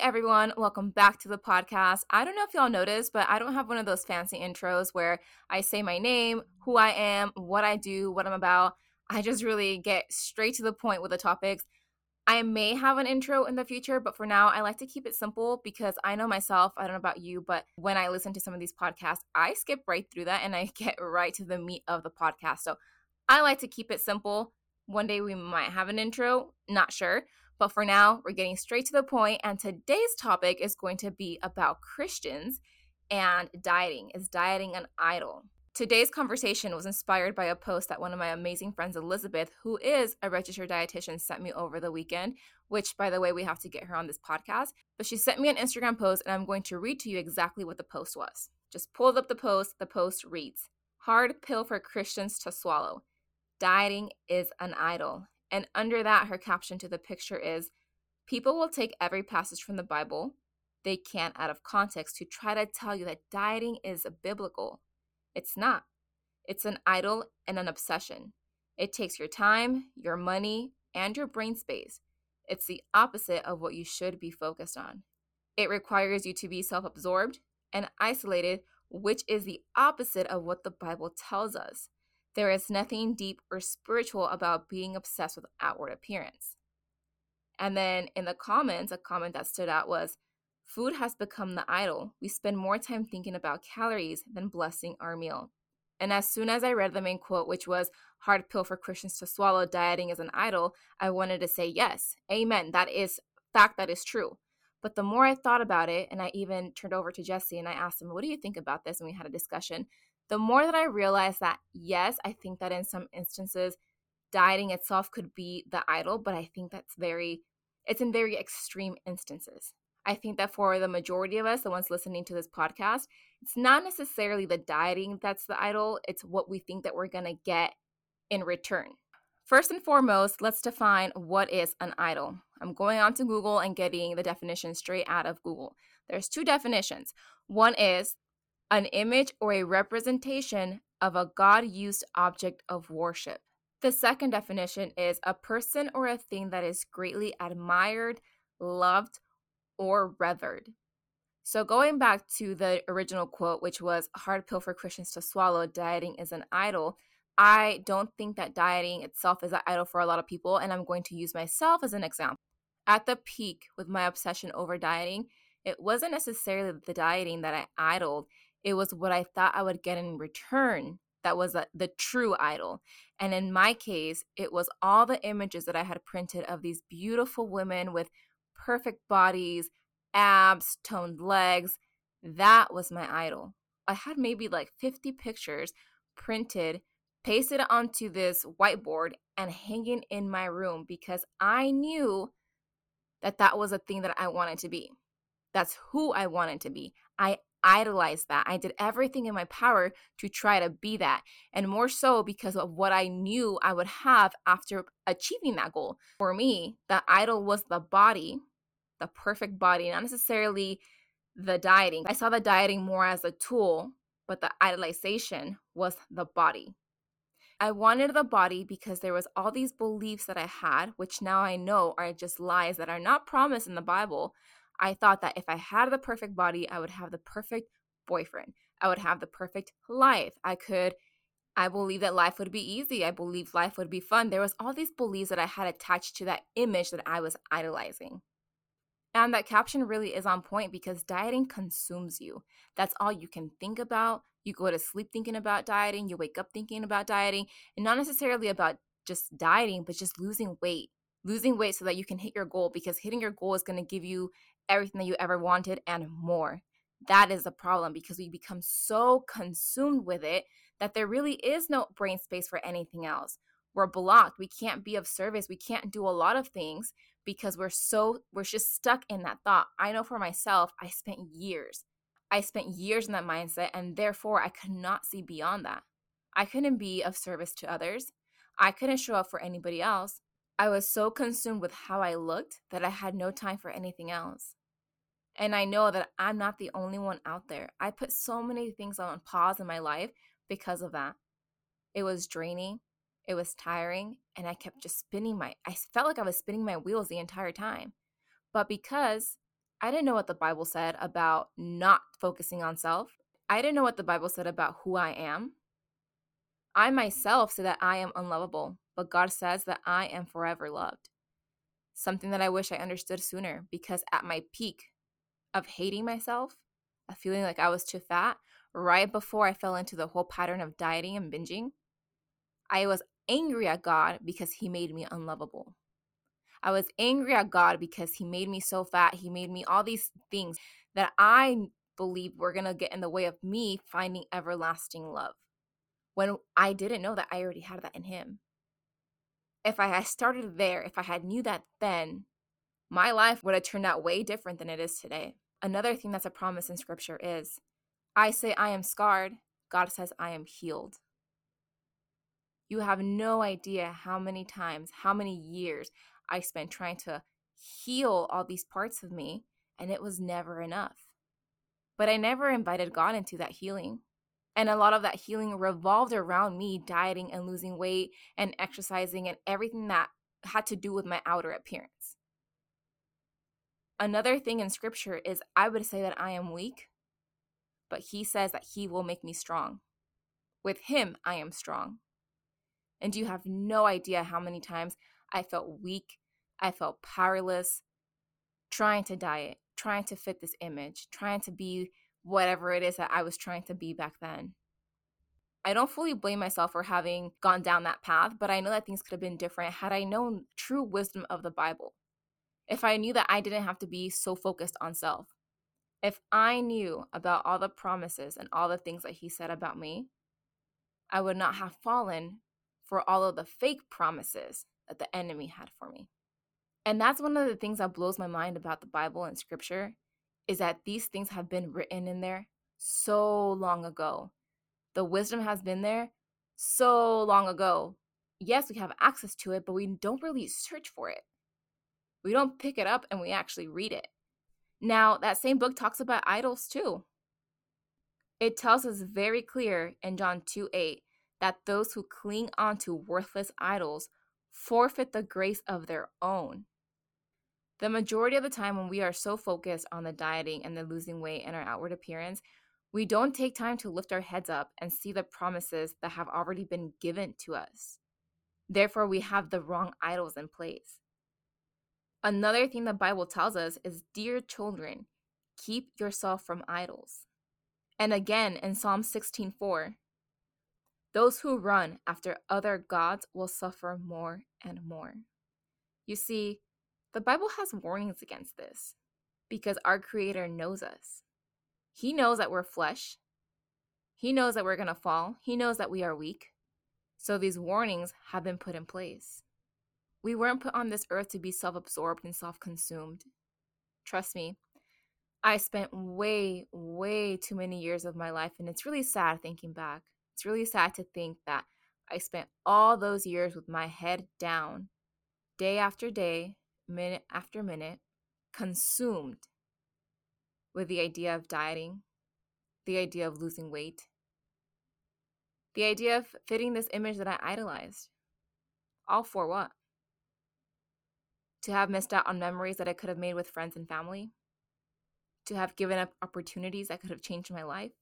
everyone, welcome back to the podcast. I don't know if y'all noticed, but I don't have one of those fancy intros where I say my name, who I am, what I do, what I'm about. I just really get straight to the point with the topics. I may have an intro in the future, but for now, I like to keep it simple because I know myself, I don't know about you, but when I listen to some of these podcasts, I skip right through that and I get right to the meat of the podcast. So I like to keep it simple. One day we might have an intro, not sure. But for now, we're getting straight to the point, and today's topic is going to be about Christians and dieting. Is dieting an idol? Today's conversation was inspired by a post that one of my amazing friends, Elizabeth, who is a registered dietitian, sent me over the weekend, which, by the way, we have to get her on this podcast. But she sent me an Instagram post, and I'm going to read to you exactly what the post was. Just pulled up the post. The post reads Hard pill for Christians to swallow. Dieting is an idol. And under that, her caption to the picture is People will take every passage from the Bible they can out of context to try to tell you that dieting is biblical. It's not. It's an idol and an obsession. It takes your time, your money, and your brain space. It's the opposite of what you should be focused on. It requires you to be self absorbed and isolated, which is the opposite of what the Bible tells us. There is nothing deep or spiritual about being obsessed with outward appearance. And then in the comments, a comment that stood out was Food has become the idol. We spend more time thinking about calories than blessing our meal. And as soon as I read the main quote, which was hard pill for Christians to swallow, dieting is an idol, I wanted to say yes, amen. That is fact, that is true. But the more I thought about it, and I even turned over to Jesse and I asked him, What do you think about this? And we had a discussion the more that I realize that, yes, I think that in some instances, dieting itself could be the idol, but I think that's very, it's in very extreme instances. I think that for the majority of us, the ones listening to this podcast, it's not necessarily the dieting that's the idol, it's what we think that we're to get in return. First and foremost, let's define what is an idol. I'm going on to Google and getting the definition straight out of Google. There's two definitions. One is an image or a representation of a God used object of worship. The second definition is a person or a thing that is greatly admired, loved, or revered. So, going back to the original quote, which was hard pill for Christians to swallow, dieting is an idol. I don't think that dieting itself is an idol for a lot of people, and I'm going to use myself as an example. At the peak with my obsession over dieting, it wasn't necessarily the dieting that I idled, it was what I thought I would get in return that was a, the true idol. And in my case, it was all the images that I had printed of these beautiful women with perfect bodies, abs, toned legs. That was my idol. I had maybe like 50 pictures printed, pasted onto this whiteboard, and hanging in my room because I knew that that was a thing that I wanted to be. That's who I wanted to be. I idolized that. I did everything in my power to try to be that. And more so because of what I knew I would have after achieving that goal. For me, the idol was the body, the perfect body, not necessarily the dieting. I saw the dieting more as a tool, but the idolization was the body. I wanted the body because there was all these beliefs that I had, which now I know are just lies that are not promised in the Bible, I thought that if I had the perfect body, I would have the perfect boyfriend. I would have the perfect life. I could I believe that life would be easy. I believe life would be fun. There was all these beliefs that I had attached to that image that I was idolizing. And that caption really is on point because dieting consumes you. That's all you can think about. You go to sleep thinking about dieting, you wake up thinking about dieting, and not necessarily about just dieting, but just losing weight. Losing weight so that you can hit your goal because hitting your goal is going to give you everything that you ever wanted and more. That is the problem because we become so consumed with it that there really is no brain space for anything else. We're blocked. We can't be of service. We can't do a lot of things because we're so, we're just stuck in that thought. I know for myself, I spent years. I spent years in that mindset, and therefore I could not see beyond that. I couldn't be of service to others. I couldn't show up for anybody else. I was so consumed with how I looked that I had no time for anything else. And I know that I'm not the only one out there. I put so many things on pause in my life because of that. It was draining, it was tiring, and I kept just spinning my I felt like I was spinning my wheels the entire time. But because I didn't know what the Bible said about not focusing on self. I didn't know what the Bible said about who I am. I myself say that I am unlovable, but God says that I am forever loved. Something that I wish I understood sooner because at my peak of hating myself, of feeling like I was too fat, right before I fell into the whole pattern of dieting and binging, I was angry at God because He made me unlovable. I was angry at God because He made me so fat. He made me all these things that I believe were going to get in the way of me finding everlasting love when I didn't know that I already had that in Him. If I had started there, if I had knew that then, my life would have turned out way different than it is today. Another thing that's a promise in scripture is I say I am scarred, God says I am healed. You have no idea how many times, how many years I spent trying to heal all these parts of me, and it was never enough. But I never invited God into that healing. And a lot of that healing revolved around me dieting and losing weight and exercising and everything that had to do with my outer appearance. Another thing in scripture is I would say that I am weak, but he says that he will make me strong. With him, I am strong. And you have no idea how many times I felt weak, I felt powerless, trying to diet, trying to fit this image, trying to be whatever it is that I was trying to be back then. I don't fully blame myself for having gone down that path, but I know that things could have been different had I known true wisdom of the Bible. If I knew that I didn't have to be so focused on self. If I knew about all the promises and all the things that he said about me, I would not have fallen for all of the fake promises that the enemy had for me. And that's one of the things that blows my mind about the Bible and scripture is that these things have been written in there so long ago. The wisdom has been there so long ago. Yes, we have access to it, but we don't really search for it. We don't pick it up and we actually read it. Now, that same book talks about idols too. It tells us very clear in John 2 8 that those who cling on to worthless idols forfeit the grace of their own. The majority of the time, when we are so focused on the dieting and the losing weight and our outward appearance, we don't take time to lift our heads up and see the promises that have already been given to us. Therefore, we have the wrong idols in place. Another thing the Bible tells us is Dear children, keep yourself from idols. And again in Psalm 16:4, those who run after other gods will suffer more and more. You see, the Bible has warnings against this because our Creator knows us. He knows that we're flesh. He knows that we're going to fall. He knows that we are weak. So these warnings have been put in place. We weren't put on this earth to be self absorbed and self consumed. Trust me, I spent way, way too many years of my life, and it's really sad thinking back. It's really sad to think that I spent all those years with my head down, day after day, minute after minute, consumed with the idea of dieting, the idea of losing weight, the idea of fitting this image that I idolized. All for what? To have missed out on memories that I could have made with friends and family? To have given up opportunities that could have changed my life?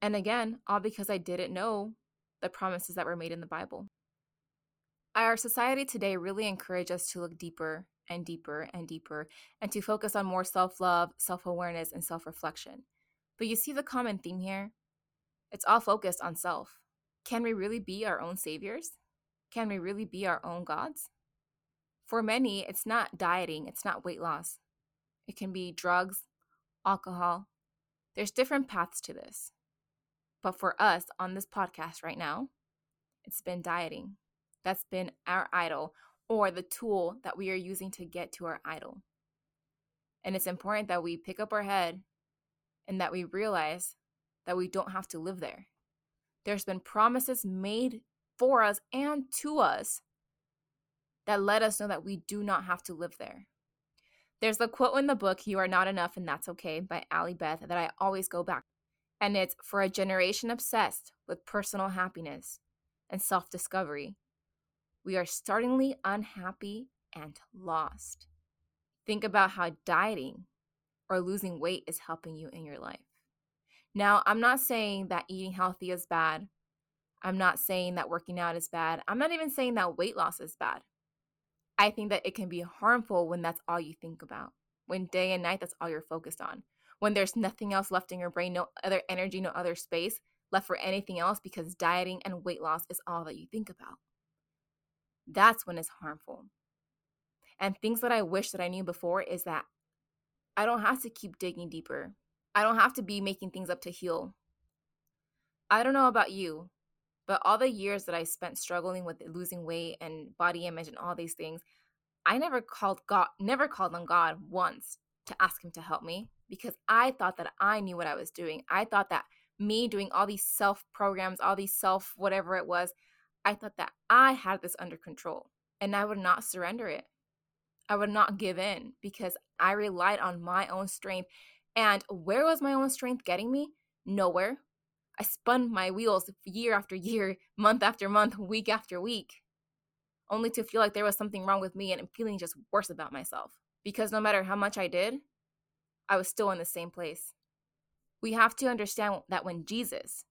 And again, all because I didn't know the promises that were made in the Bible. Our society today really encourages us to look deeper and deeper and deeper and to focus on more self love, self awareness, and self reflection. But you see the common theme here? It's all focused on self. Can we really be our own saviors? Can we really be our own gods? For many, it's not dieting, it's not weight loss. It can be drugs, alcohol. There's different paths to this. But for us on this podcast right now, it's been dieting. That's been our idol or the tool that we are using to get to our idol. And it's important that we pick up our head and that we realize that we don't have to live there. There's been promises made for us and to us that let us know that we do not have to live there. There's a quote in the book, You Are Not Enough and That's Okay, by Allie Beth, that I always go back. And it's for a generation obsessed with personal happiness and self discovery we are startlingly unhappy and lost. Think about how dieting or losing weight is helping you in your life. Now, I'm not saying that eating healthy is bad. I'm not saying that working out is bad. I'm not even saying that weight loss is bad. I think that it can be harmful when that's all you think about, when day and night that's all you're focused on, when there's nothing else left in your brain, no other energy, no other space left for anything else because dieting and weight loss is all that you think about. That's when it's harmful. And things that I wish that I knew before is that I don't have to keep digging deeper. I don't have to be making things up to heal. I don't know about you, but all the years that I spent struggling with losing weight and body image and all these things, I never called God, never called on God once to ask him to help me because I thought that I knew what I was doing. I thought that me doing all these self programs, all these self whatever it was, I thought that I had this under control and I would not surrender it. I would not give in because I relied on my own strength. And where was my own strength getting me? Nowhere. I spun my wheels year after year, month after month, week after week, only to feel like there was something wrong with me and feeling just worse about myself. Because no matter how much I did, I was still in the same place. We have to understand that when Jesus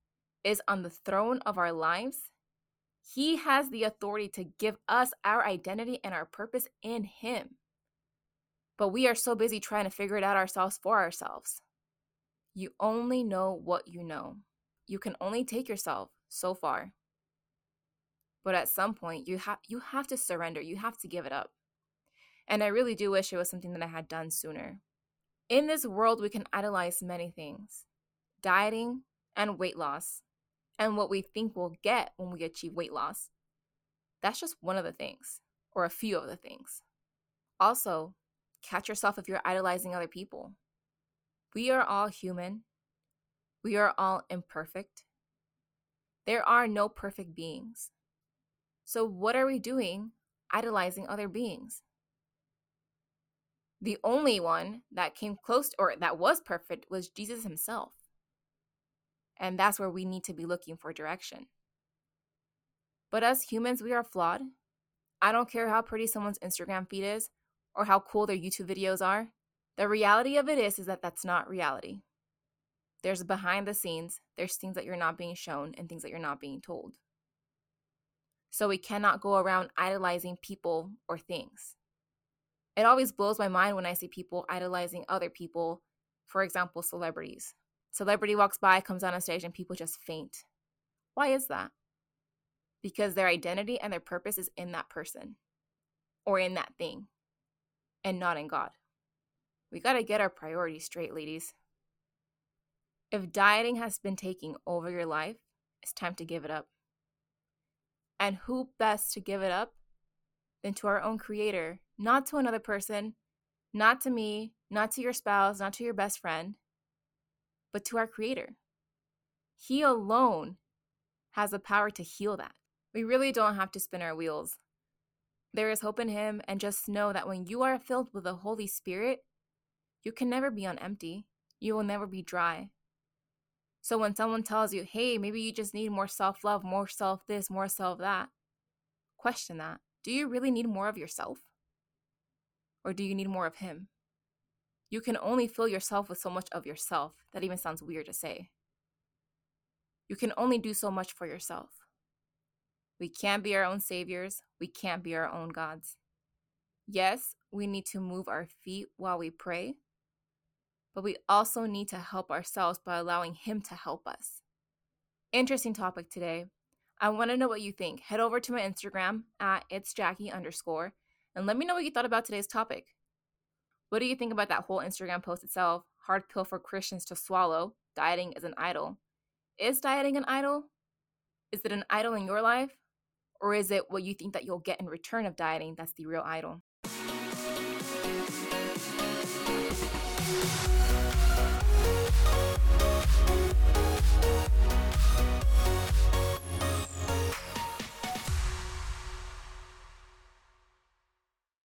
is on the throne of our lives, he has the authority to give us our identity and our purpose in Him. But we are so busy trying to figure it out ourselves for ourselves. You only know what you know. You can only take yourself so far. But at some point, you have you have to surrender. You have to give it up. And I really do wish it was something that I had done sooner. In this world, we can idolize many things dieting and weight loss and what we think we'll get when we achieve weight loss. That's just one of the things, or a few of the things. Also, catch yourself if you're idolizing other people. We are all human, we are all imperfect. There are no perfect beings. So, what are we doing idolizing other beings? The only one that came close or that was perfect was Jesus himself. And that's where we need to be looking for direction. But as humans, we are flawed. I don't care how pretty someone's Instagram feed is or how cool their YouTube videos are. The reality of it is is that that's not reality. There's behind the scenes, there's things that you're not being shown and things that you're not being told. So we cannot go around idolizing people or things. It always blows my mind when I see people idolizing other people, for example, celebrities. Celebrity walks by, comes on a stage, and people just faint. Why is that? Because their identity and their purpose is in that person or in that thing and not in God. We got to get our priorities straight, ladies. If dieting has been taking over your life, it's time to give it up. And who best to give it up than to our own creator, not to another person, not to me, not to your spouse, not to your best friend, but to our Creator. He alone has the power to heal that. We really don't have to spin our wheels. There is hope in Him, and just know that when you are filled with the Holy Spirit, you can never be on empty. You will never be dry. So when someone tells you, hey, maybe you just need more self love, more self this, more self that, question that. Do you really need more of yourself? Or do you need more of Him? You can only fill yourself with so much of yourself. That even sounds weird to say. You can only do so much for yourself. We can't be our own saviors. We can't be our own gods. Yes, we need to move our feet while we pray, but we also need to help ourselves by allowing Him to help us. Interesting topic today. I want to know what you think. Head over to my Instagram at it's Jackie underscore and let me know what you thought about today's topic. What do you think about that whole Instagram post itself? Hard pill for Christians to swallow. Dieting is an idol. Is dieting an idol? Is it an idol in your life? Or is it what you think that you'll get in return of dieting that's the real idol?